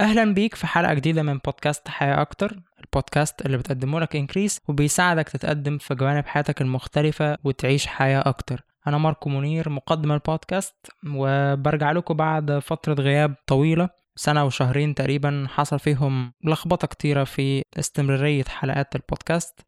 أهلا بيك في حلقة جديدة من بودكاست حياة أكتر البودكاست اللي بتقدمه لك إنكريس وبيساعدك تتقدم في جوانب حياتك المختلفة وتعيش حياة أكتر. أنا ماركو منير مقدم البودكاست وبرجع لكم بعد فترة غياب طويلة سنة وشهرين تقريبا حصل فيهم لخبطة كتيرة في استمرارية حلقات البودكاست.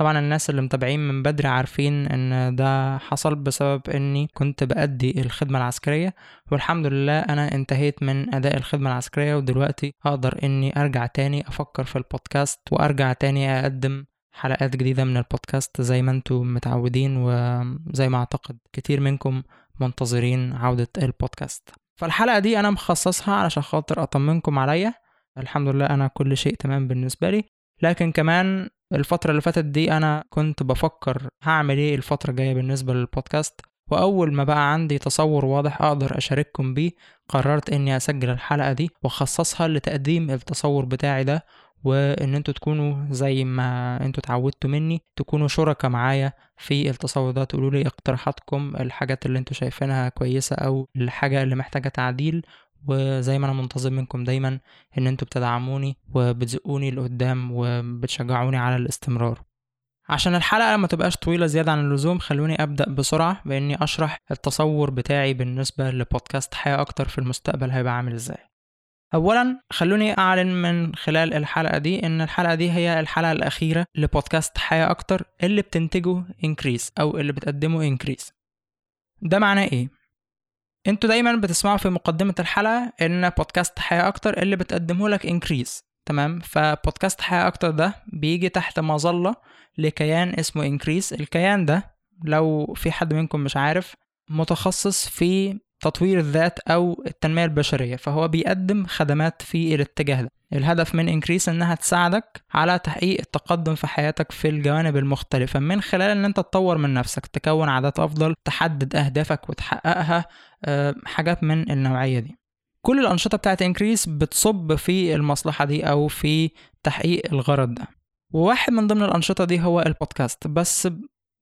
طبعا الناس اللي متابعين من بدري عارفين إن ده حصل بسبب إني كنت بأدي الخدمة العسكرية والحمد لله أنا انتهيت من أداء الخدمة العسكرية ودلوقتي أقدر إني أرجع تاني أفكر في البودكاست وأرجع تاني أقدم حلقات جديدة من البودكاست زي ما أنتم متعودين وزي ما أعتقد كتير منكم منتظرين عودة البودكاست. فالحلقة دي أنا مخصصها علشان خاطر أطمنكم عليا. الحمد لله أنا كل شيء تمام بالنسبة لي. لكن كمان الفترة اللي فاتت دي أنا كنت بفكر هعمل إيه الفترة الجاية بالنسبة للبودكاست وأول ما بقى عندي تصور واضح أقدر أشارككم بيه قررت إني أسجل الحلقة دي وأخصصها لتقديم التصور بتاعي ده وإن أنتوا تكونوا زي ما أنتوا اتعودتوا مني تكونوا شركاء معايا في التصور ده تقولوا لي اقتراحاتكم الحاجات اللي أنتوا شايفينها كويسة أو الحاجة اللي محتاجة تعديل وزي ما أنا منتظر منكم دايما إن أنتوا بتدعموني وبتزقوني لقدام وبتشجعوني على الاستمرار. عشان الحلقة ما تبقاش طويلة زيادة عن اللزوم خلوني أبدأ بسرعة بإني أشرح التصور بتاعي بالنسبة لبودكاست حياة أكتر في المستقبل هيبقى عامل إزاي. أولا خلوني أعلن من خلال الحلقة دي إن الحلقة دي هي الحلقة الأخيرة لبودكاست حياة أكتر اللي بتنتجه Increase أو اللي بتقدمه Increase ده معناه إيه؟ أنتوا دايما بتسمعوا في مقدمة الحلقة إن بودكاست حياة أكتر اللي بتقدمه لك Increase تمام؟ فبودكاست حياة أكتر ده بيجي تحت مظلة لكيان اسمه Increase الكيان ده لو في حد منكم مش عارف متخصص في تطوير الذات أو التنمية البشرية فهو بيقدم خدمات في الاتجاه ده. الهدف من Increase إنها تساعدك على تحقيق التقدم في حياتك في الجوانب المختلفة من خلال إن أنت تطور من نفسك تكون عادات أفضل تحدد أهدافك وتحققها آه، حاجات من النوعية دي. كل الأنشطة بتاعت Increase بتصب في المصلحة دي أو في تحقيق الغرض ده. وواحد من ضمن الأنشطة دي هو البودكاست بس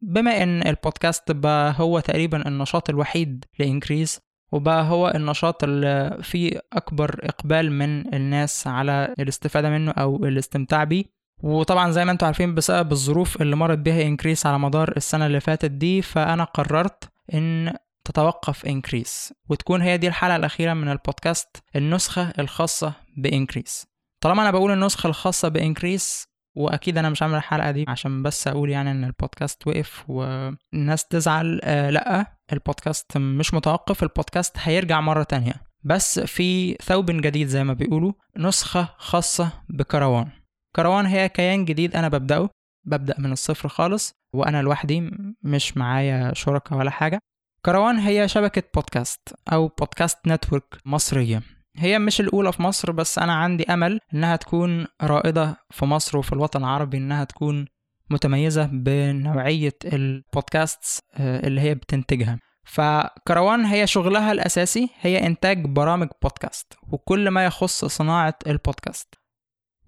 بما إن البودكاست بقى هو تقريبا النشاط الوحيد ل Increase وبقى هو النشاط اللي فيه أكبر إقبال من الناس على الاستفادة منه أو الاستمتاع بيه. وطبعا زي ما أنتم عارفين بسبب الظروف اللي مرت بيها Increase على مدار السنة اللي فاتت دي فأنا قررت إن تتوقف Increase. وتكون هي دي الحلقة الأخيرة من البودكاست النسخة الخاصة ب Increase. طالما أنا بقول النسخة الخاصة بإنكريس وأكيد أنا مش عامل الحلقة دي عشان بس أقول يعني إن البودكاست وقف والناس تزعل. آه لأ البودكاست مش متوقف البودكاست هيرجع مرة تانية. بس في ثوب جديد زي ما بيقولوا نسخة خاصة بكروان. كروان هي كيان جديد أنا ببدأه. ببدأ من الصفر خالص وأنا لوحدي مش معايا شركاء ولا حاجة. كروان هي شبكة بودكاست أو بودكاست network مصرية. هي مش الأولى في مصر بس أنا عندي أمل إنها تكون رائدة في مصر وفي الوطن العربي إنها تكون متميزة بنوعية البودكاست آه، اللي هي بتنتجها. فكروان هي شغلها الأساسي هي إنتاج برامج بودكاست وكل ما يخص صناعة البودكاست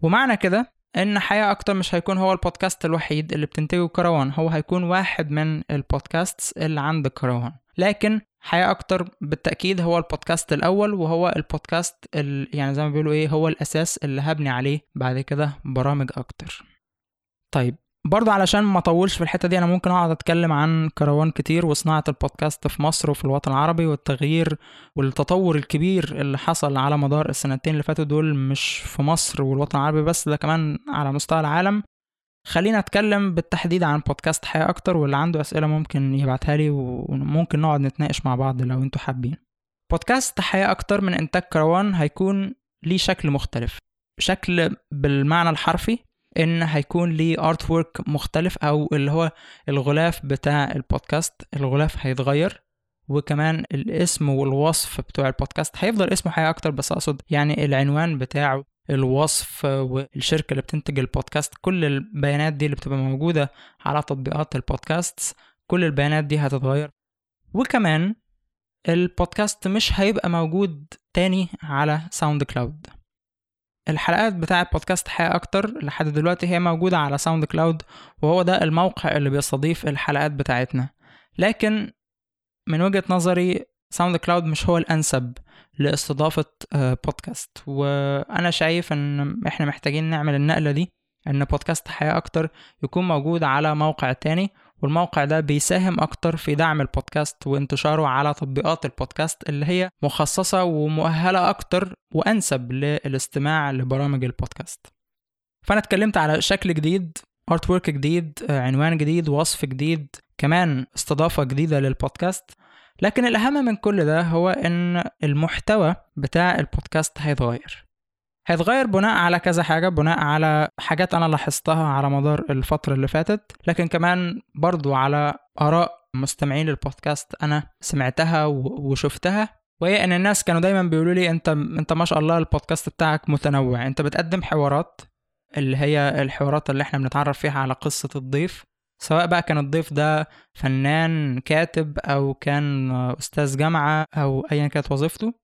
ومعنى كده إن حياة أكتر مش هيكون هو البودكاست الوحيد اللي بتنتجه كروان هو هيكون واحد من البودكاست اللي عند كروان. لكن حياة أكتر بالتأكيد هو البودكاست الأول وهو البودكاست يعني زي ما بيقولوا إيه هو الأساس اللي هبني عليه بعد كده برامج أكتر. طيب برضه علشان ما أطولش في الحتة دي أنا ممكن أقعد أتكلم عن كروان كتير وصناعة البودكاست في مصر وفي الوطن العربي والتغيير والتطور الكبير اللي حصل على مدار السنتين اللي فاتوا دول مش في مصر والوطن العربي بس ده كمان على مستوى العالم. خلينا أتكلم بالتحديد عن بودكاست حياة أكتر واللي عنده أسئلة ممكن يبعتها لي وممكن نقعد نتناقش مع بعض لو أنتوا حابين. بودكاست حياة أكتر من إنتاج كروان هيكون ليه شكل مختلف. شكل بالمعنى الحرفي إن هيكون ليه artwork مختلف أو اللي هو الغلاف بتاع البودكاست الغلاف هيتغير وكمان الاسم والوصف بتوع البودكاست. هيفضل اسمه حياة أكتر بس أقصد يعني العنوان بتاعه الوصف والشركة اللي بتنتج البودكاست. كل البيانات دي اللي بتبقى موجودة على تطبيقات البودكاست كل البيانات دي هتتغير. وكمان البودكاست مش هيبقى موجود تاني على SoundCloud الحلقات بتاعة بودكاست حياة أكتر لحد دلوقتي هي موجودة على SoundCloud وهو ده الموقع اللي بيستضيف الحلقات بتاعتنا. لكن من وجهة نظري SoundCloud مش هو الأنسب لاستضافة آه، بودكاست وأنا شايف إن إحنا محتاجين نعمل النقلة دي إن بودكاست حياة أكتر يكون موجود على موقع تاني والموقع ده بيساهم أكتر في دعم البودكاست وانتشاره على تطبيقات البودكاست اللي هي مخصصة ومؤهلة أكتر وأنسب للاستماع لبرامج البودكاست فأنا اتكلمت على شكل جديد ارت جديد آه، عنوان جديد وصف جديد كمان استضافة جديدة للبودكاست لكن الأهم من كل ده هو إن المحتوى بتاع البودكاست هيتغير. هيتغير بناء على كذا حاجة بناء على حاجات أنا لاحظتها على مدار الفترة اللي فاتت لكن كمان برضو على آراء مستمعين للبودكاست أنا سمعتها وشفتها. وهي إن الناس كانوا دايما بيقولوا لي أنت أنت ما شاء الله البودكاست بتاعك متنوع. أنت بتقدم حوارات اللي هي الحوارات اللي إحنا بنتعرف فيها على قصة الضيف. سواء بقى كان الضيف ده فنان كاتب أو كان أستاذ جامعة أو أيا كانت وظيفته.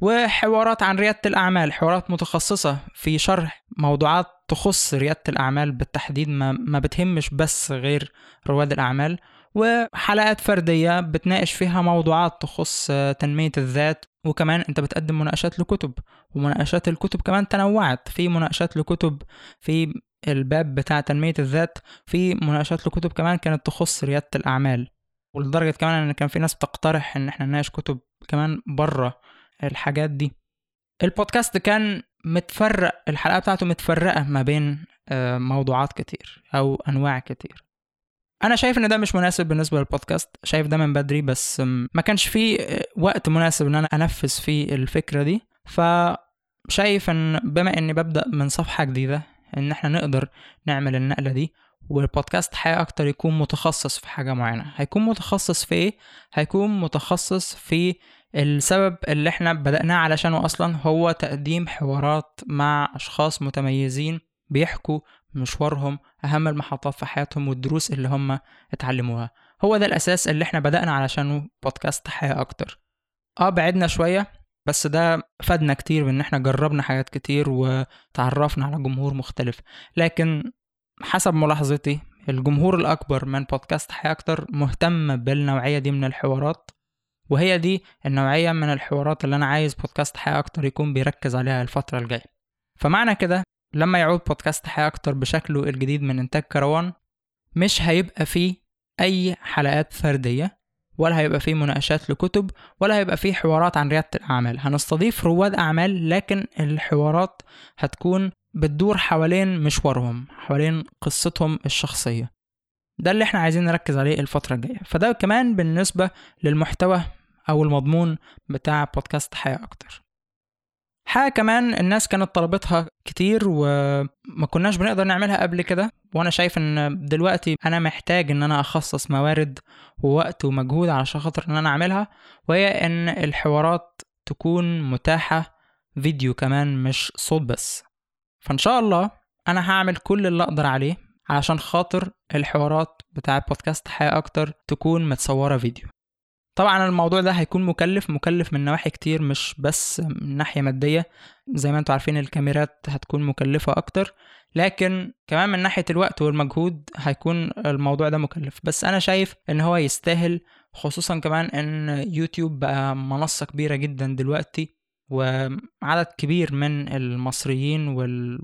وحوارات عن ريادة الأعمال حوارات متخصصة في شرح موضوعات تخص ريادة الأعمال بالتحديد ما, ما بتهمش بس غير رواد الأعمال. وحلقات فردية بتناقش فيها موضوعات تخص تنمية الذات. وكمان أنت بتقدم مناقشات لكتب ومناقشات الكتب كمان تنوعت. في مناقشات لكتب في الباب بتاع تنمية الذات في مناقشات لكتب كمان كانت تخص ريادة الأعمال ولدرجة كمان إن كان في ناس بتقترح إن إحنا نناقش كتب كمان بره الحاجات دي. البودكاست كان متفرق الحلقة بتاعته متفرقة ما بين آه، موضوعات كتير أو أنواع كتير. أنا شايف إن ده مش مناسب بالنسبة للبودكاست شايف ده من بدري بس ما كانش فيه آه، وقت مناسب إن أنا أنفذ فيه الفكرة دي. فشايف إن بما إني ببدأ من صفحة جديدة إن إحنا نقدر نعمل النقلة دي والبودكاست أكتر يكون متخصص في حاجة معينة. هيكون متخصص في إيه؟ هيكون متخصص في السبب اللي إحنا بدأناه علشانه أصلا هو تقديم حوارات مع أشخاص متميزين بيحكوا مشوارهم أهم المحطات في حياتهم والدروس اللي هم اتعلموها. هو ده الأساس اللي إحنا بدأنا علشانه بودكاست حياة أكتر. آه بعدنا شوية. بس ده فادنا كتير بإن إحنا جربنا حاجات كتير وتعرفنا على جمهور مختلف. لكن حسب ملاحظتي الجمهور الأكبر من بودكاست حياة أكتر مهتم بالنوعية دي من الحوارات وهي دي النوعية من الحوارات اللي أنا عايز بودكاست حياة أكتر يكون بيركز عليها الفترة الجاية. فمعنى كده لما يعود بودكاست حياة أكتر بشكله الجديد من إنتاج كروان مش هيبقى فيه أي حلقات فردية ولا هيبقى فيه مناقشات لكتب ولا هيبقى فيه حوارات عن ريادة الأعمال. هنستضيف رواد أعمال لكن الحوارات هتكون بتدور حوالين مشوارهم حوالين قصتهم الشخصية. ده اللي إحنا عايزين نركز عليه الفترة الجاية. فده كمان بالنسبة للمحتوى أو المضمون بتاع بودكاست حياة أكتر. حاجة كمان الناس كانت طلبتها كتير وما كناش بنقدر نعملها قبل كده وأنا شايف إن دلوقتي أنا محتاج إن أنا أخصص موارد ووقت ومجهود علشان خاطر إن أنا أعملها وهي إن الحوارات تكون متاحة فيديو كمان مش صوت بس. فإن شاء الله أنا هعمل كل اللي أقدر عليه علشان خاطر الحوارات بتاع بودكاست حياة أكتر تكون متصورة فيديو. طبعا الموضوع ده هيكون مكلف مكلف من نواحي كتير مش بس من ناحية مادية. زي ما أنتوا عارفين الكاميرات هتكون مكلفة أكتر. لكن كمان من ناحية الوقت والمجهود هيكون الموضوع ده مكلف. بس أنا شايف إن هو يستاهل خصوصا كمان إن يوتيوب بقى منصة كبيرة جدا دلوقتي وعدد كبير من المصريين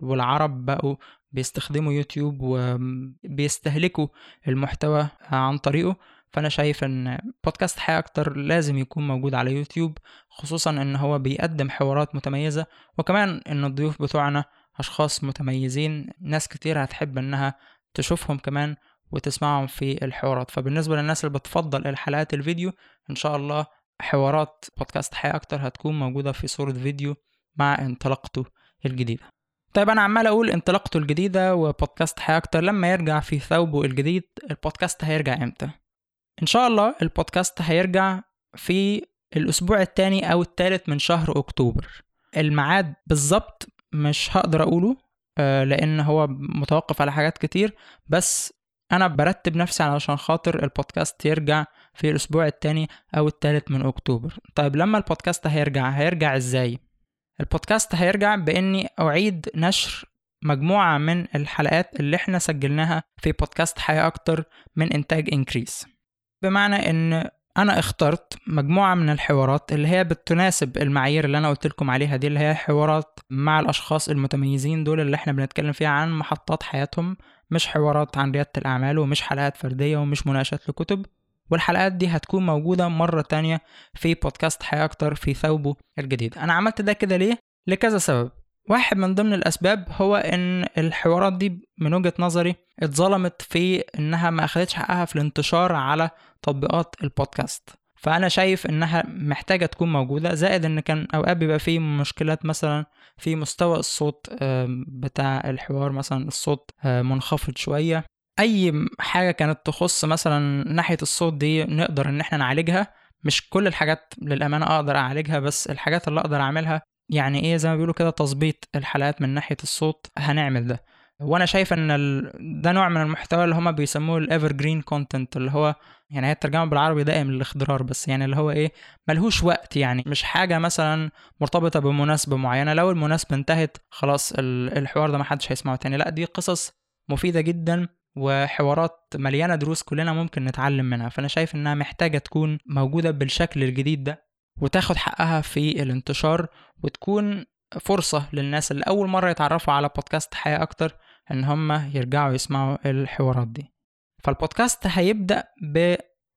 والعرب بقوا بيستخدموا يوتيوب وبيستهلكوا المحتوى عن طريقه. فأنا شايف إن بودكاست حياة أكتر لازم يكون موجود على يوتيوب خصوصا إن هو بيقدم حوارات متميزة وكمان إن الضيوف بتوعنا أشخاص متميزين ناس كتير هتحب إنها تشوفهم كمان وتسمعهم في الحوارات. فبالنسبة للناس اللي بتفضل الحلقات الفيديو إن شاء الله حوارات بودكاست حياة أكتر هتكون موجودة في صورة فيديو مع انطلاقته الجديدة. طيب أنا عمال أقول انطلاقته الجديدة وبودكاست حياة أكتر لما يرجع في ثوبه الجديد البودكاست هيرجع إمتى؟ إن شاء الله البودكاست هيرجع في الأسبوع الثاني أو الثالث من شهر أكتوبر. الميعاد بالظبط مش هقدر أقوله آه، لأن هو متوقف على حاجات كتير بس أنا برتب نفسي علشان خاطر البودكاست يرجع في الأسبوع الثاني أو الثالث من أكتوبر. طيب لما البودكاست هيرجع هيرجع إزاي؟ البودكاست هيرجع بإني أعيد نشر مجموعة من الحلقات اللي إحنا سجلناها في بودكاست حياة أكتر من إنتاج إنكريس بمعنى إن أنا اخترت مجموعة من الحوارات اللي هي بتناسب المعايير اللي أنا قلت لكم عليها دي اللي هي حوارات مع الأشخاص المتميزين دول اللي إحنا بنتكلم فيها عن محطات حياتهم مش حوارات عن ريادة الأعمال ومش حلقات فردية ومش مناقشات لكتب. والحلقات دي هتكون موجودة مرة تانية في بودكاست حياة أكتر في ثوبه الجديد. أنا عملت ده كده ليه؟ لكذا سبب. واحد من ضمن الأسباب هو إن الحوارات دي من وجهة نظري اتظلمت في إنها ما أخدتش حقها في الانتشار على تطبيقات البودكاست. فأنا شايف إنها محتاجة تكون موجودة زائد إن كان أوقات بيبقى فيه مشكلات مثلا في مستوى الصوت بتاع الحوار مثلا الصوت منخفض شوية. أي حاجة كانت تخص مثلا ناحية الصوت دي نقدر إن إحنا نعالجها. مش كل الحاجات للأمانة أقدر أعالجها بس الحاجات اللي أقدر أعملها يعني إيه زي ما بيقولوا كده تظبيط الحلقات من ناحية الصوت هنعمل ده. وأنا شايف إن ال... ده نوع من المحتوى اللي هما بيسموه ال evergreen content اللي هو يعني هي الترجمة بالعربي دائم الاخضرار بس يعني اللي هو إيه ملهوش وقت يعني مش حاجة مثلا مرتبطة بمناسبة معينة. لو المناسبة انتهت خلاص الحوار ده محدش هيسمعه تاني. لأ دي قصص مفيدة جدا وحوارات مليانة دروس كلنا ممكن نتعلم منها. فأنا شايف إنها محتاجة تكون موجودة بالشكل الجديد ده. وتاخد حقها في الانتشار وتكون فرصة للناس اللي أول مرة يتعرفوا على بودكاست حياة أكتر إن هم يرجعوا يسمعوا الحوارات دي. فالبودكاست هيبدأ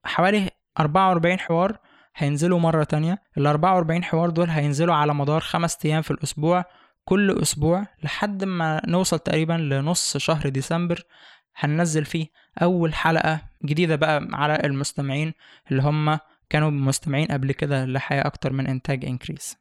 بحوالي 44 حوار هينزلوا مرة تانية. ال 44 حوار دول هينزلوا على مدار خمس أيام في الأسبوع كل أسبوع لحد ما نوصل تقريبا لنص شهر ديسمبر هننزل فيه أول حلقة جديدة بقى على المستمعين اللي هم كانوا مستمعين قبل كده لحياة أكتر من إنتاج إنكريس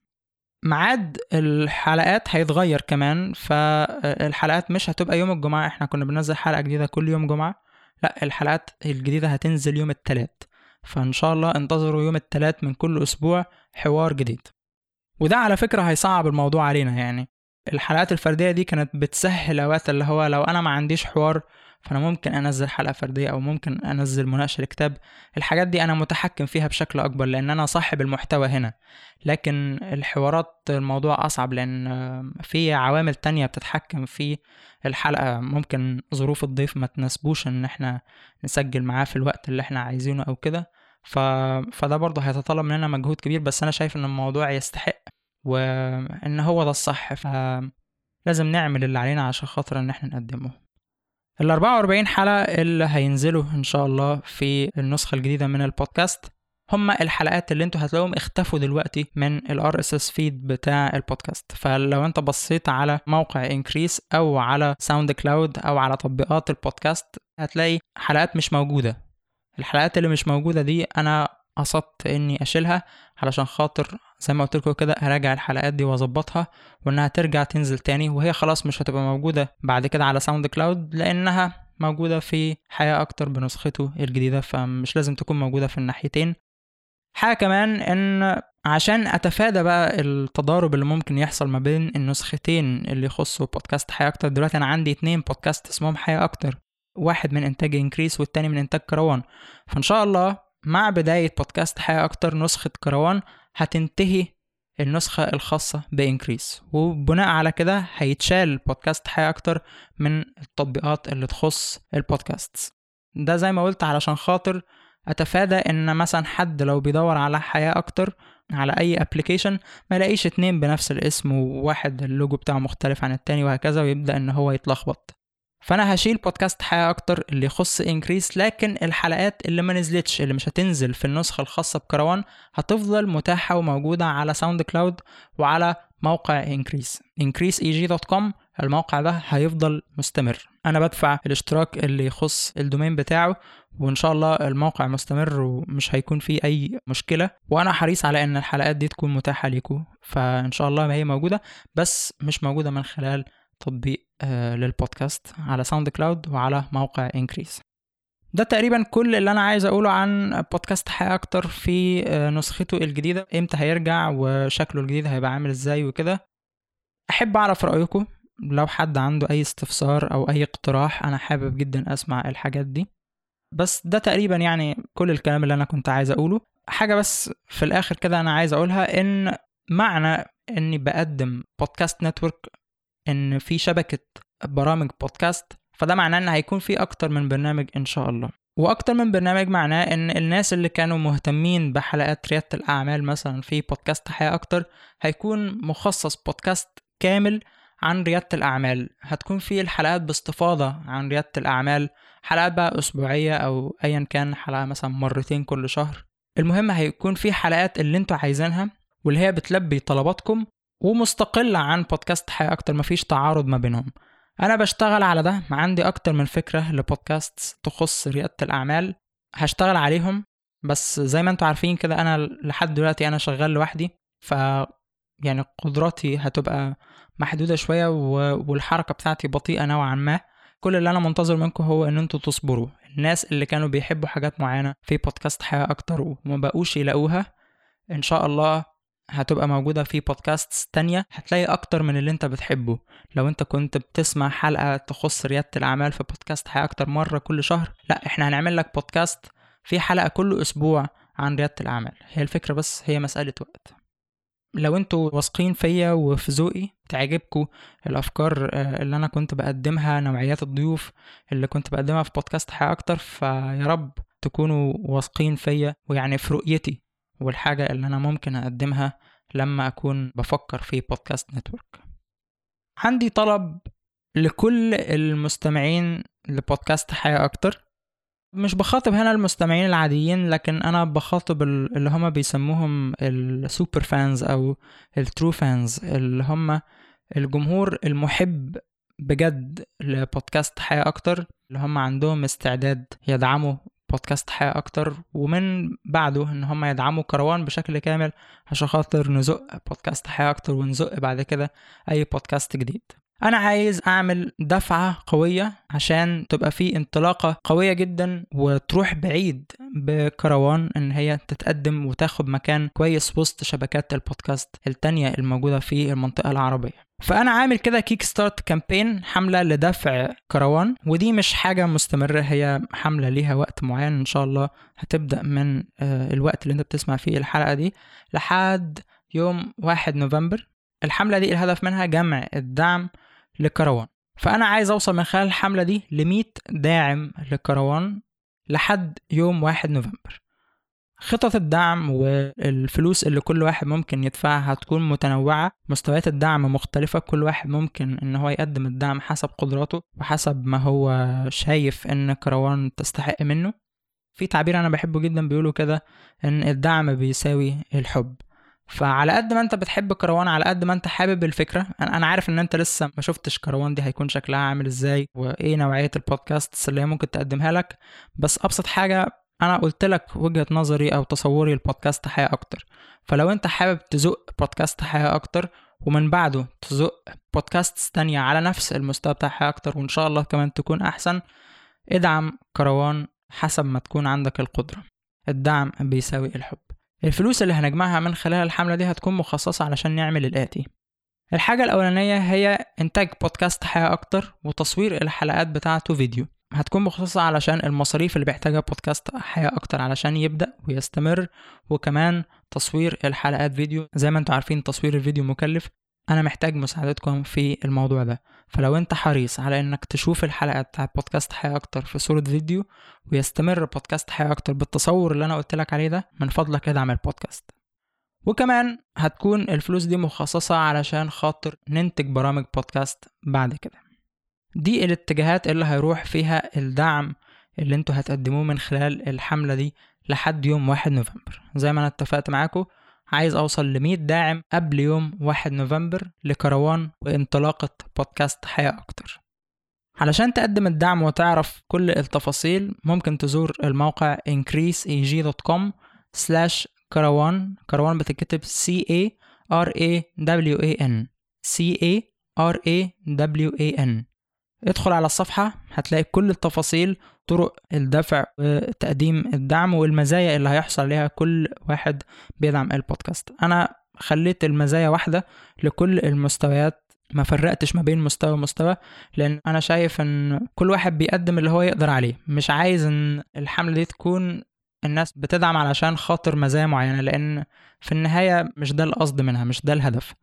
ميعاد الحلقات هيتغير كمان فالحلقات مش هتبقى يوم الجمعة إحنا كنا بننزل حلقة جديدة كل يوم جمعة لا الحلقات الجديدة هتنزل يوم التلات. فإن شاء الله انتظروا يوم التلات من كل أسبوع حوار جديد. وده على فكرة هيصعب الموضوع علينا يعني. الحلقات الفردية دي كانت بتسهل أوقات اللي هو لو أنا ما عنديش حوار فأنا ممكن أنزل حلقة فردية أو ممكن أنزل مناقشة لكتاب. الحاجات دي أنا متحكم فيها بشكل أكبر لأن أنا صاحب المحتوى هنا. لكن الحوارات الموضوع أصعب لأن في عوامل تانية بتتحكم في الحلقة. ممكن ظروف الضيف ما تناسبوش إن إحنا نسجل معاه في الوقت اللي إحنا عايزينه أو كده. ف... فده برضه هيتطلب مننا مجهود كبير بس أنا شايف إن الموضوع يستحق وإن هو ده الصح. فلازم نعمل اللي علينا عشان خاطر إن إحنا نقدمه. ال 44 حلقة اللي هينزلوا إن شاء الله في النسخة الجديدة من البودكاست. هما الحلقات اللي أنتوا هتلاقوهم اختفوا دلوقتي من ال RSS feed بتاع البودكاست. فلو انت بصيت على موقع Increase أو على SoundCloud أو على تطبيقات البودكاست هتلاقي حلقات مش موجودة. الحلقات اللي مش موجودة دي أنا قصدت إني أشيلها علشان خاطر زي ما قلت لكم كده اراجع الحلقات دي واظبطها وإنها ترجع تنزل تاني وهي خلاص مش هتبقى موجودة بعد كده على SoundCloud لأنها موجودة في حياة أكتر بنسخته الجديدة فمش لازم تكون موجودة في الناحيتين. حاجة كمان إن عشان أتفادى بقى التضارب اللي ممكن يحصل ما بين النسختين اللي يخصوا بودكاست حياة أكتر دلوقتي أنا عندي اتنين بودكاست اسمهم حياة أكتر واحد من إنتاج Increase والتاني من إنتاج كروان. فإن شاء الله مع بداية بودكاست حياة أكتر نسخة كروان هتنتهي النسخة الخاصة ب Increase وبناء على كده هيتشال بودكاست حياة أكتر من التطبيقات اللي تخص البودكاست ده زي ما قلت علشان خاطر أتفادى إن مثلا حد لو بيدور على حياة أكتر على أي application ما يلاقيش اتنين بنفس الاسم وواحد اللوجو بتاعه مختلف عن التاني وهكذا ويبدأ إن هو يتلخبط. فأنا هشيل بودكاست حياة أكتر اللي يخص Increase لكن الحلقات اللي ما نزلتش اللي مش هتنزل في النسخة الخاصة بكروان هتفضل متاحة وموجودة على SoundCloud وعلى موقع Increase. increaseeg.com الموقع ده هيفضل مستمر. أنا بدفع الاشتراك اللي يخص ال domain بتاعه وإن شاء الله الموقع مستمر ومش هيكون فيه أي مشكلة. وأنا حريص على إن الحلقات دي تكون متاحة ليكم فإن شاء الله هي موجودة بس مش موجودة من خلال تطبيق للبودكاست على SoundCloud وعلى موقع Increase ده تقريبا كل اللي أنا عايز أقوله عن بودكاست حياة أكتر في نسخته الجديدة إمتى هيرجع وشكله الجديد هيبقى عامل إزاي وكده. أحب أعرف رأيكم. لو حد عنده أي استفسار أو أي اقتراح أنا حابب جدا أسمع الحاجات دي. بس ده تقريبا يعني كل الكلام اللي أنا كنت عايز أقوله. حاجة بس في الآخر كده أنا عايز أقولها إن معنى إني بقدم بودكاست نتورك إن في شبكة برامج بودكاست فده معناه إن هيكون في أكتر من برنامج إن شاء الله. وأكتر من برنامج معناه إن الناس اللي كانوا مهتمين بحلقات ريادة الأعمال مثلا في بودكاست حياة أكتر هيكون مخصص بودكاست كامل عن ريادة الأعمال. هتكون فيه الحلقات باستفاضة عن ريادة الأعمال حلقات بقى أسبوعية أو أيا كان حلقة مثلا مرتين كل شهر. المهم هيكون في حلقات اللي أنتوا عايزينها واللي هي بتلبي طلباتكم ومستقلة عن بودكاست حياة أكتر مفيش تعارض ما بينهم. أنا بشتغل على ده عندي أكتر من فكرة لبودكاست تخص ريادة الأعمال. هشتغل عليهم بس زي ما أنتوا عارفين كده أنا لحد دلوقتي أنا شغال لوحدي ف يعني قدراتي هتبقى محدودة شوية والحركة بتاعتي بطيئة نوعا ما. كل اللي أنا منتظر منكم هو إن أنتوا تصبروا. الناس اللي كانوا بيحبوا حاجات معينة في بودكاست حياة أكتر وما بقوش يلاقوها إن شاء الله هتبقى موجودة في بودكاست تانية هتلاقي أكتر من اللي أنت بتحبه. لو أنت كنت بتسمع حلقة تخص ريادة الأعمال في بودكاست حياة أكتر مرة كل شهر لأ إحنا هنعمل لك بودكاست في حلقة كل أسبوع عن ريادة الأعمال. هي الفكرة بس هي مسألة وقت. لو أنتوا واثقين فيا وفي ذوقي تعجبكم الأفكار آه، اللي أنا كنت بقدمها نوعيات الضيوف اللي كنت بقدمها في بودكاست حياة أكتر فيا رب تكونوا واثقين فيا ويعني في رؤيتي. والحاجة اللي أنا ممكن أقدمها لما أكون بفكر في بودكاست network عندي طلب لكل المستمعين لبودكاست حياة أكتر. مش بخاطب هنا المستمعين العاديين لكن أنا بخاطب اللي هما بيسموهم ال super fans أو ال true fans اللي هما الجمهور المحب بجد لبودكاست حياة أكتر اللي هم عندهم استعداد يدعموا بودكاست حياة أكتر ومن بعده إن هم يدعموا كروان بشكل كامل عشان خاطر نزق بودكاست حياة أكتر ونزق بعد كده أي بودكاست جديد. أنا عايز أعمل دفعة قوية عشان تبقى في انطلاقة قوية جدا وتروح بعيد بكروان إن هي تتقدم وتاخد مكان كويس وسط شبكات البودكاست التانية الموجودة في المنطقة العربية. فأنا عامل كده kick start campaign حملة لدفع كروان ودي مش حاجة مستمرة هي حملة ليها وقت معين إن شاء الله هتبدأ من آه، الوقت اللي أنت بتسمع فيه الحلقة دي لحد يوم 1 نوفمبر. الحملة دي الهدف منها جمع الدعم لكروان. فأنا عايز أوصل من خلال الحملة دي ل داعم لكروان لحد يوم واحد نوفمبر. خطط الدعم والفلوس اللي كل واحد ممكن يدفعها هتكون متنوعة مستويات الدعم مختلفة كل واحد ممكن إن هو يقدم الدعم حسب قدراته وحسب ما هو شايف ان كروان تستحق منه. في تعبير أنا بحبه جدا بيقولوا كده إن الدعم بيساوي الحب. فعلى قد ما أنت بتحب كروان على قد ما أنت حابب الفكرة أنا عارف إن أنت لسه ما شفتش كروان دي هيكون شكلها عامل إزاي وإيه نوعية البودكاست اللي هي ممكن تقدمها لك. بس أبسط حاجة أنا قلت لك وجهة نظري أو تصوري البودكاست حياة أكتر. فلو أنت حابب تزق بودكاست حياة أكتر ومن بعده تزق بودكاست تانية على نفس المستوى بتاع حياة أكتر وإن شاء الله كمان تكون أحسن ادعم كروان حسب ما تكون عندك القدرة. الدعم بيساوي الحب. الفلوس اللي هنجمعها من خلال الحملة دي هتكون مخصصة علشان نعمل الآتي الحاجة الأولانية هي إنتاج بودكاست حياة أكتر وتصوير الحلقات بتاعته فيديو. هتكون مخصصة علشان المصاريف اللي بيحتاجها بودكاست حياة أكتر علشان يبدأ ويستمر وكمان تصوير الحلقات فيديو. زي ما أنتوا عارفين تصوير الفيديو مكلف. أنا محتاج مساعدتكم في الموضوع ده. فلو انت حريص على إنك تشوف الحلقة بتاعت بودكاست حياة أكتر في صورة فيديو ويستمر بودكاست حياة أكتر بالتصور اللي أنا قلت لك عليه ده من فضلك ادعم البودكاست. وكمان هتكون الفلوس دي مخصصة علشان خاطر ننتج برامج بودكاست بعد كده. دي الاتجاهات اللي هيروح فيها الدعم اللي أنتوا هتقدموه من خلال الحملة دي لحد يوم واحد نوفمبر. زي ما أنا اتفقت معاكم عايز أوصل ل داعم قبل يوم 1 نوفمبر لكروان وانطلاقة بودكاست حياة أكتر. علشان تقدم الدعم وتعرف كل التفاصيل ممكن تزور الموقع increaseeg.com slash كروان. كروان بتتكتب C A R A W A N. C A R A W A N. ادخل على الصفحة هتلاقي كل التفاصيل طرق الدفع وتقديم الدعم والمزايا اللي هيحصل عليها كل واحد بيدعم البودكاست. أنا خليت المزايا واحدة لكل المستويات ما فرقتش ما بين مستوى ومستوى لأن أنا شايف إن كل واحد بيقدم اللي هو يقدر عليه. مش عايز إن الحملة دي تكون الناس بتدعم علشان خاطر مزايا معينة لأن في النهاية مش ده القصد منها مش ده الهدف.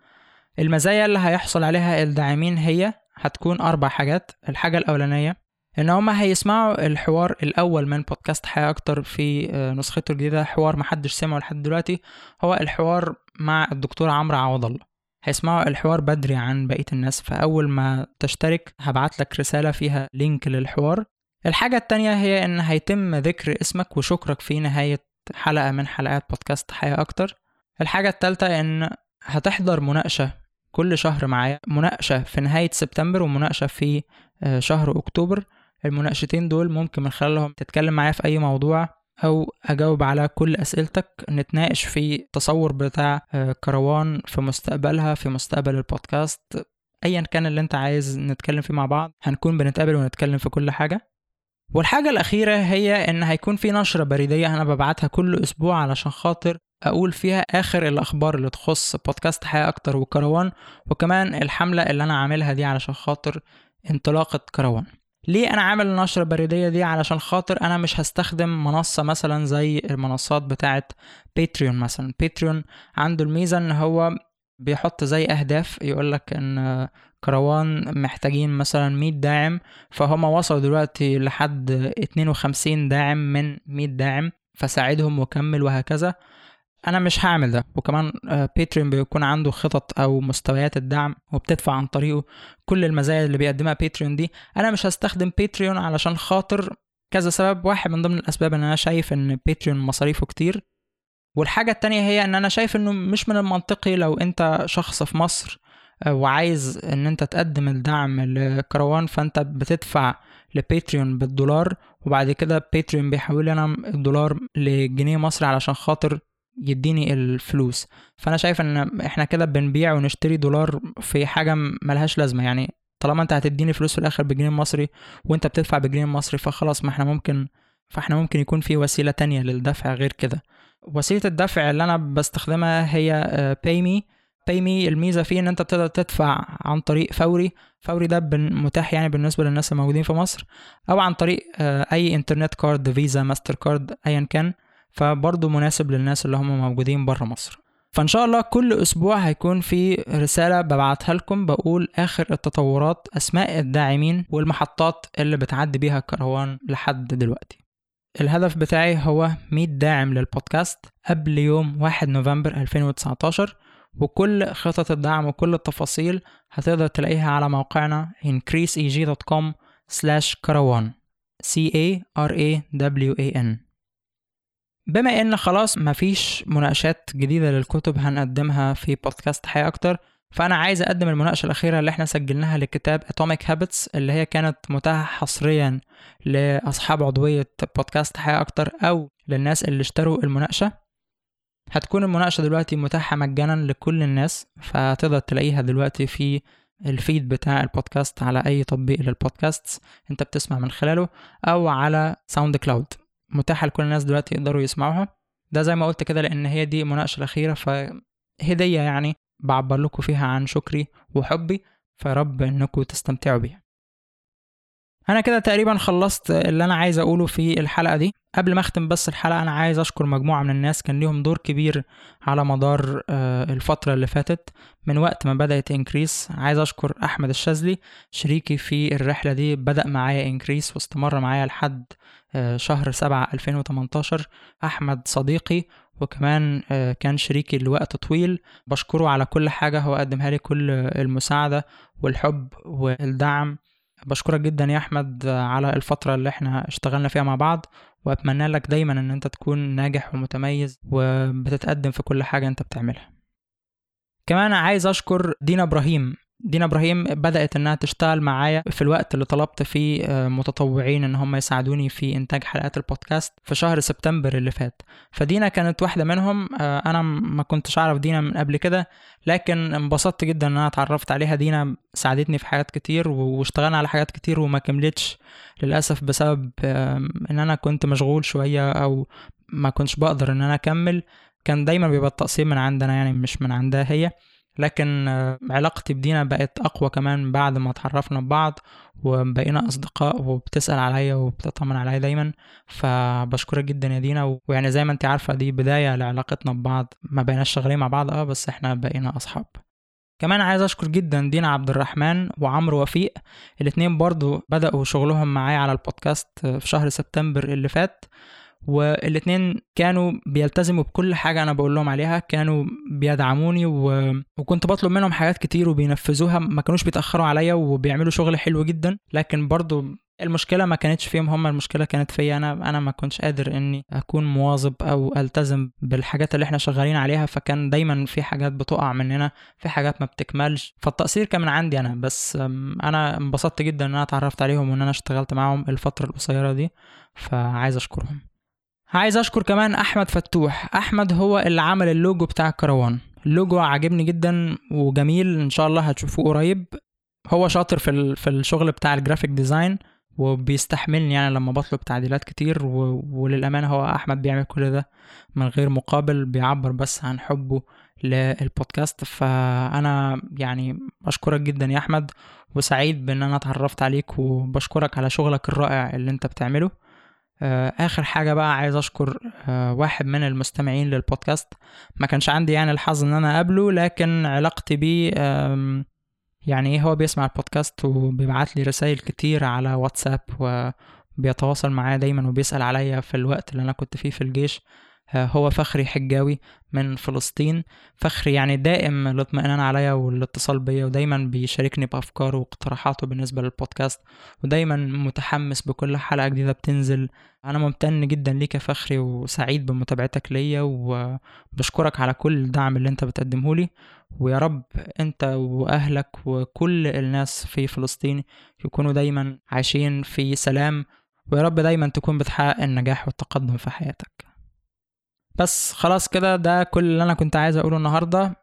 المزايا اللي هيحصل عليها الداعمين هي هتكون أربع حاجات. الحاجة الأولانية إن هما هيسمعوا الحوار الأول من بودكاست حياة أكتر في آه، نسخته الجديدة. حوار محدش سمعه لحد دلوقتي. هو الحوار مع الدكتور عمرو عوض الله. هيسمعوا الحوار بدري عن بقية الناس. فأول ما تشترك هبعت لك رسالة فيها لينك للحوار. الحاجة التانية هي إن هيتم ذكر اسمك وشكرك في نهاية حلقة من حلقات بودكاست حياة أكتر. الحاجة التالتة إن هتحضر مناقشة كل شهر معايا مناقشة في نهاية سبتمبر ومناقشة في آه، شهر أكتوبر. المناقشتين دول ممكن من خلالهم تتكلم معايا في أي موضوع أو أجاوب على كل أسئلتك. نتناقش في التصور بتاع آه، كروان في مستقبلها في مستقبل البودكاست. ايا كان اللي أنت عايز نتكلم فيه مع بعض هنكون بنتقابل ونتكلم في كل حاجة. والحاجة الأخيرة هي إن هيكون في نشرة بريدية أنا ببعتها كل أسبوع علشان خاطر أقول فيها آخر الأخبار اللي تخص بودكاست حياة أكتر وكروان وكمان الحملة اللي أنا عاملها دي علشان خاطر انطلاقة كروان ليه أنا عامل النشرة البريدية دي؟ علشان خاطر أنا مش هستخدم منصة مثلا زي المنصات بتاعه Patreon مثلا. Patreon عنده الميزة إن هو بيحط زي أهداف يقول لك إن كروان محتاجين مثلا 100 داعم فهم وصلوا دلوقتي لحد 52 داعم من 100 داعم فساعدهم وكمل وهكذا. أنا مش هعمل ده. وكمان Patreon بيكون عنده خطط أو مستويات الدعم وبتدفع عن طريقه كل المزايا اللي بيقدمها Patreon دي. أنا مش هستخدم Patreon علشان خاطر كذا سبب. واحد من ضمن الأسباب إن أنا شايف إن Patreon مصاريفه كتير. والحاجة التانية هي إن أنا شايف إنه مش من المنطقي لو أنت شخص في مصر وعايز إن أنت تقدم الدعم لكروان فأنت بتدفع ل Patreon بالدولار وبعد كده Patreon بيحول أنا الدولار لجنيه مصري علشان خاطر يديني الفلوس. فأنا شايف إن إحنا كده بنبيع ونشتري دولار في حاجة ملهاش لازمة. يعني طالما أنت هتديني فلوس في الآخر بجنيه مصري وأنت بتدفع بجنيه مصري فخلاص ما إحنا ممكن فإحنا ممكن يكون في وسيلة تانية للدفع غير كده. وسيلة الدفع اللي أنا بستخدمها هي PayMe PayMe الميزة فيه إن أنت بتقدر تدفع عن طريق فوري. فوري ده متاح يعني بالنسبة للناس الموجودين في مصر أو عن طريق آه، أي internet card Visa MasterCard ايا كان. فبرضه مناسب للناس اللي هم موجودين بره مصر. فإن شاء الله كل أسبوع هيكون في رسالة ببعتها لكم بقول آخر التطورات أسماء الداعمين والمحطات اللي بتعدي بيها الكروان لحد دلوقتي. الهدف بتاعي هو 100 داعم للبودكاست قبل يوم 1 نوفمبر 2019 وكل خطط الدعم وكل التفاصيل هتقدر تلاقيها على موقعنا increaseeg.com slash karawan c a r a w a n. بما إن خلاص مفيش مناقشات جديدة للكتب هنقدمها في بودكاست حياة أكتر فأنا عايز أقدم المناقشة الأخيرة اللي إحنا سجلناها لكتاب Atomic Habits اللي هي كانت متاحة حصريا لأصحاب عضوية بودكاست حياة أكتر أو للناس اللي اشتروا المناقشة. هتكون المناقشة دلوقتي متاحة مجانا لكل الناس فتقدر تلاقيها دلوقتي في ال feed بتاع البودكاست على أي تطبيق للبودكاست أنت بتسمع من خلاله أو على SoundCloud متاحة لكل الناس دلوقتي يقدروا يسمعوها. ده زي ما قلت كده لأن هي دي المناقشة الأخيرة فهدية يعني بعبر لكم فيها عن شكري وحبي فرب إنكم تستمتعوا بيها. أنا كده تقريبا خلصت اللي أنا عايز أقوله في الحلقة دي. قبل ما أختم بس الحلقة أنا عايز أشكر مجموعة من الناس كان ليهم دور كبير على مدار آه، الفترة اللي فاتت. من وقت ما بدأت إنكريس عايز أشكر أحمد الشاذلي شريكي في الرحلة دي. بدأ معايا إنكريس واستمر معايا لحد آه، شهر سبعة 2018 أحمد صديقي وكمان آه، كان شريكي لوقت طويل. بشكره على كل حاجة هو قدمها لي كل المساعدة والحب والدعم. بشكرك جدا يا أحمد على الفترة اللي إحنا اشتغلنا فيها مع بعض وأتمنى لك دايما إن أنت تكون ناجح ومتميز وبتتقدم في كل حاجة أنت بتعملها. كمان عايز أشكر دينا إبراهيم دينا إبراهيم بدأت إنها تشتغل معايا في الوقت اللي طلبت فيه آه، متطوعين إن هم يساعدوني في إنتاج حلقات البودكاست في شهر سبتمبر اللي فات. فدينا كانت واحدة منهم آه، أنا ما كنتش أعرف دينا من قبل كده لكن انبسطت جدا إن أنا اتعرفت عليها. دينا ساعدتني في حاجات كتير واشتغلنا على حاجات كتير وما كملتش للأسف بسبب إن أنا كنت مشغول شوية أو ما كنتش بقدر إن أنا أكمل. كان دايما بيبقى التقصير من عندنا يعني مش من عندها هي. لكن علاقتي بدينا بقت أقوى كمان بعد ما اتعرفنا ببعض وبقينا أصدقاء وبتسأل عليا وبتطمن عليا دايما. فبشكرك جدا يا دينا. ويعني زي ما انت عارفة دي بداية لعلاقتنا ببعض. ما بقيناش شغالين مع بعض آه بس إحنا بقينا أصحاب. كمان عايز أشكر جدا دينا عبد الرحمن وعمرو وفيق. الاتنين برضو بدأوا شغلهم معايا على البودكاست في شهر سبتمبر اللي فات. والاتنين كانوا بيلتزموا بكل حاجة أنا بقول لهم عليها كانوا بيدعموني و... وكنت بطلب منهم حاجات كتير وبينفذوها ما كانوش بيتأخروا عليا وبيعملوا شغل حلو جدا لكن برضو المشكلة ما كانتش فيهم هم المشكلة كانت فيا أنا أنا ما كنتش قادر إني أكون مواظب أو ألتزم بالحاجات اللي إحنا شغالين عليها فكان دايما في حاجات بتقع مننا في حاجات ما بتكملش فالتقصير كان من عندي أنا بس أنا انبسطت جدا إن أنا اتعرفت عليهم وإن أنا اشتغلت معاهم الفترة القصيرة دي فعايز أشكرهم. عايز أشكر كمان أحمد فتوح. أحمد هو اللي عمل اللوجو بتاع الكروان اللوجو عاجبني جدا وجميل. إن شاء الله هتشوفوه قريب. هو شاطر في في الشغل بتاع ال graphic design وبيستحملني يعني لما بطلب تعديلات كتير. وللأمانة هو أحمد بيعمل كل ده من غير مقابل بيعبر بس عن حبه للبودكاست فأنا يعني بشكرك جدا يا أحمد وسعيد بأن أنا اتعرفت عليك وبشكرك على شغلك الرائع اللي أنت بتعمله. آه، آخر حاجة بقى عايز أشكر آه، واحد من المستمعين للبودكاست. ما كانش عندي يعني الحظ إن أنا أقابله لكن علاقتي بيه يعني إيه هو بيسمع البودكاست وبيبعت لي رسائل كتير على واتساب وبيتواصل معايا دايما وبيسأل عليا في الوقت اللي أنا كنت فيه في الجيش. هو فخري حجاوي من فلسطين. فخري يعني دائم الاطمئنان عليا والاتصال بيا ودايما بيشاركني بأفكاره واقتراحاته بالنسبة للبودكاست ودايما متحمس بكل حلقة جديدة بتنزل. أنا ممتن جدا ليك يا فخري وسعيد بمتابعتك ليا وبشكرك على كل الدعم اللي أنت بتقدمه لي. ويا رب أنت وأهلك وكل الناس في فلسطين يكونوا دايما عايشين في سلام ويا رب دايما تكون بتحقق النجاح والتقدم في حياتك. بس خلاص كده ده كل اللي أنا كنت عايز أقوله النهارده.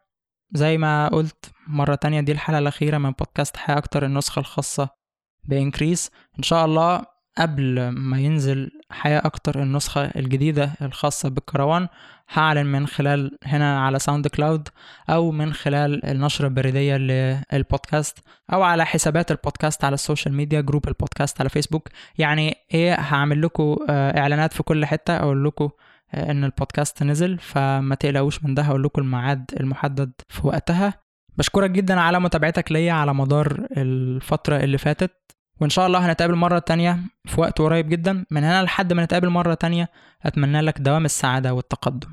زي ما قلت مرة تانية دي الحلقة الأخيرة من بودكاست حياة أكتر النسخة الخاصة ب Increase إن شاء الله قبل ما ينزل حياة أكتر النسخة الجديدة الخاصة بالكروان هعلن من خلال هنا على SoundCloud أو من خلال النشرة البريدية للبودكاست أو على حسابات البودكاست على ال social media group البودكاست على فيسبوك. يعني إيه هعمل لكم آه، إعلانات في كل حتة أقول لكم إن البودكاست نزل فما تقلقوش من ده هقول لكم الميعاد المحدد في وقتها. بشكرك جدا على متابعتك ليا على مدار الفترة اللي فاتت وإن شاء الله هنتقابل مرة تانية في وقت قريب جدا. من هنا لحد ما نتقابل مرة تانية أتمنى لك دوام السعادة والتقدم.